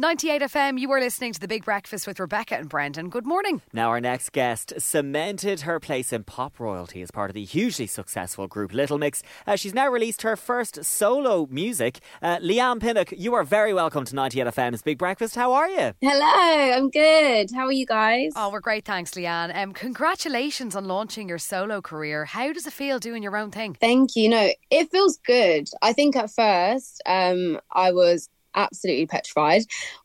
98 FM, you are listening to The Big Breakfast with Rebecca and Brendan. Good morning. Now, our next guest cemented her place in pop royalty as part of the hugely successful group Little Mix. Uh, she's now released her first solo music. Uh, Leigh-Anne Pinnock, you are very welcome to 98 FM's Big Breakfast. How are you? Hello, I'm good. How are you guys? Oh, we're great, thanks, Leigh-Anne. Um, congratulations on launching your solo career. How does it feel doing your own thing? Thank you. No, it feels good. I think at first um, I was absolutely petrified.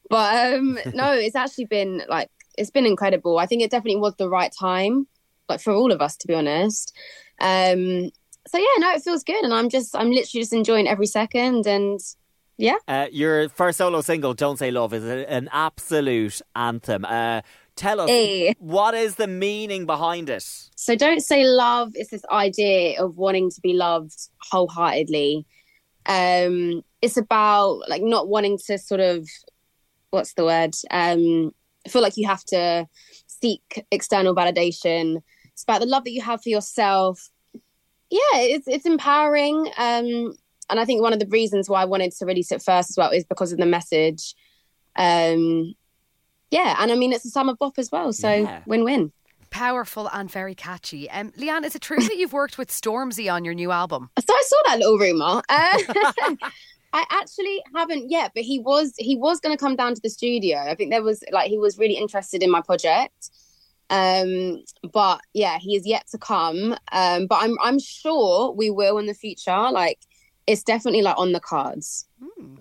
But um, no, it's actually been like it's been incredible. I think it definitely was the right time, like for all of us, to be honest. Um, so yeah, no, it feels good, and I'm just I'm literally just enjoying every second, and yeah. Uh, your first solo single, "Don't Say Love," is an absolute anthem. Uh, tell us Hey. what is the meaning behind it? So don't say love is this idea of wanting to be loved wholeheartedly. Um, it's about like not wanting to sort of what's the word? Um, feel like you have to seek external validation. It's about the love that you have for yourself. Yeah, it's it's empowering. Um, and I think one of the reasons why I wanted to release it first as well is because of the message. Um, yeah, and I mean it's a summer bop as well, so Yeah. win-win. Powerful and very catchy. Um, Leigh-Anne, is it true that you've worked with Stormzy on your new album? So I saw that little rumor. Uh, I actually haven't yet, but he was he was going to come down to the studio. I think there was like he was really interested in my project. Um, but yeah, he is yet to come. Um, but I'm I'm sure we will in the future. Like it's definitely like on the cards.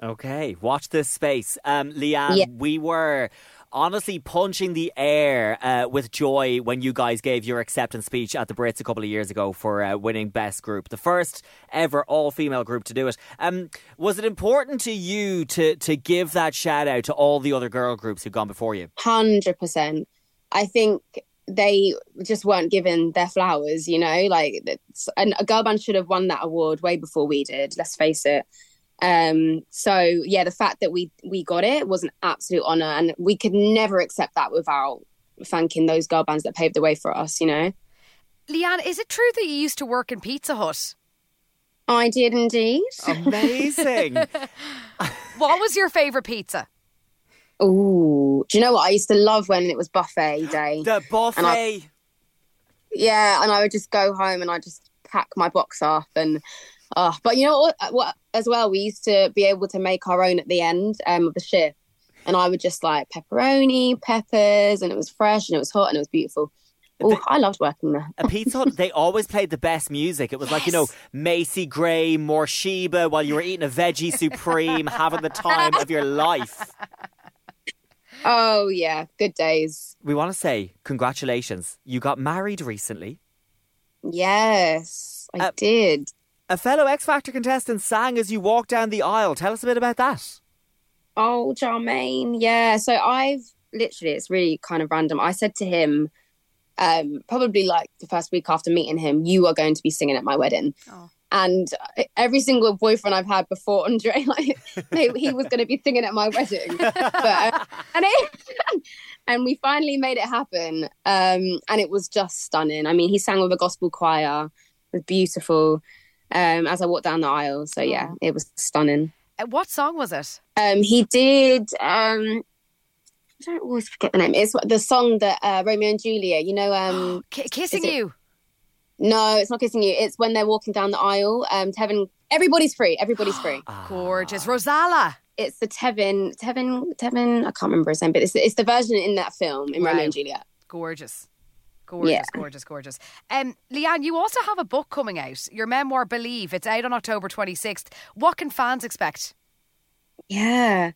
Okay, watch this space. Um, Leigh-Anne, Yeah. we were honestly punching the air uh, with joy when you guys gave your acceptance speech at the Brits a couple of years ago for uh, winning Best Group, the first ever all female group to do it. Um, was it important to you to, to give that shout out to all the other girl groups who've gone before you? Hundred percent. I think they just weren't given their flowers. You know, like and a girl band should have won that award way before we did. Let's face it. Um, so yeah, the fact that we we got it was an absolute honor, and we could never accept that without thanking those girl bands that paved the way for us. You know, Leigh-Anne, is it true that you used to work in Pizza Hut? I did indeed. Amazing. What was your favourite pizza? Oh, do you know what? I used to love when it was buffet day. the buffet. Yeah, and I would just go home and I just pack my box up and oh, but you know what, what as well we used to be able to make our own at the end um, of the shift and I would just like pepperoni, peppers and it was fresh and it was hot and it was beautiful. Oh, I loved working there. A Pizza Hut, they always played the best music. It was like, you know, Macy Gray, Morcheeba, while you were eating a veggie supreme, having the time of your life. Oh yeah, good days. We want to say congratulations. You got married recently. Yes, I Uh, did. A fellow X Factor contestant sang as you walked down the aisle. Tell us a bit about that. Oh, Jahméne. Yeah. So I've literally, it's really kind of random. I said to him, um, probably like the first week after meeting him, you are going to be singing at my wedding. Oh. And every single boyfriend I've had before Andre, like he, he was going to be singing at my wedding. But, uh, and it, and we finally made it happen. Um, and it was just stunning. I mean, he sang with a gospel choir. It was beautiful. Um, as I walked down the aisle. So yeah, it was stunning. Uh, What song was it? Um, he did. Um, I don't always forget the name. It's the song that uh, Romeo and Juliet. You know, um, Ki Kissing it- You. no, it's not kissing you. It's when they're walking down the aisle. Um, Tevin. Everybody's free. Everybody's free. Gorgeous. Rozalla. It's the Tevin. Tevin. Tevin. I can't remember his name, but it's it's the version in that film in Romeo and Juliet. Gorgeous. Gorgeous, Yeah. gorgeous, gorgeous. Um, Leigh-Anne, you also have a book coming out, your memoir Believe. It's out on October 26th. What can fans expect? Yeah,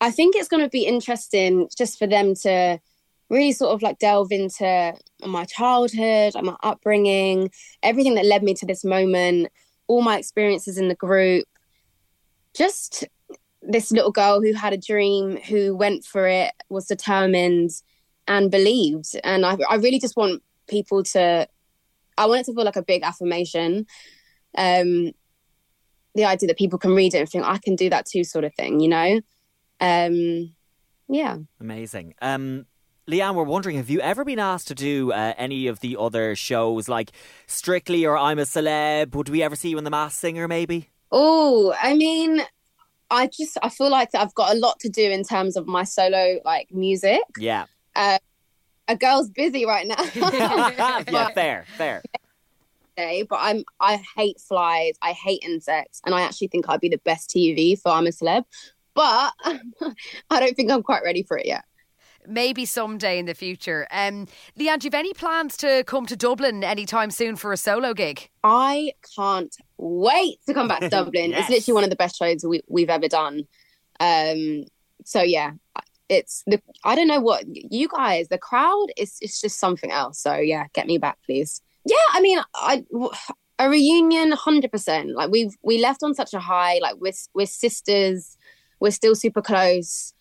I think it's going to be interesting just for them to really sort of like delve into my childhood, like my upbringing, everything that led me to this moment, all my experiences in the group. Just this little girl who had a dream, who went for it, was determined, and believed. And I, I really just want people to, I want it to feel like a big affirmation. Um, the idea that people can read it and think, I can do that too, sort of thing, you know? Um, yeah. Amazing. Um, Leigh-Anne, we're wondering, have you ever been asked to do uh, any of the other shows like Strictly or I'm a Celeb? Would we ever see you in The Masked Singer, maybe? Oh, I mean, I just I feel like I've got a lot to do in terms of my solo like music. Yeah. Uh, a girl's busy right now. yeah, fair, fair. But I'm I hate flies, I hate insects, and I actually think I'd be the best TV for I'm a celeb. But I don't think I'm quite ready for it yet. Maybe someday in the future. Um, Leigh-Anne, do you have any plans to come to Dublin anytime soon for a solo gig? I can't wait to come back to Dublin. yes. It's literally one of the best shows we, we've ever done. Um, so yeah, it's the I don't know what you guys. The crowd is it's just something else. So yeah, get me back, please. Yeah, I mean, I a reunion, hundred percent. Like we've we left on such a high. Like we're we're sisters. We're still super close.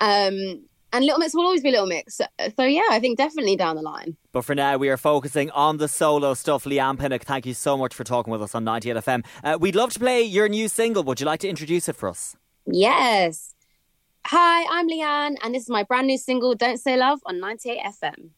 Um, and Little Mix will always be Little Mix. So, so yeah, I think definitely down the line. But for now, we are focusing on the solo stuff. Leigh-Anne Pinnock, thank you so much for talking with us on 98 FM. Uh, we'd love to play your new single. Would you like to introduce it for us? Yes. Hi, I'm Leigh-Anne, and this is my brand new single, Don't Say Love, on 98 FM.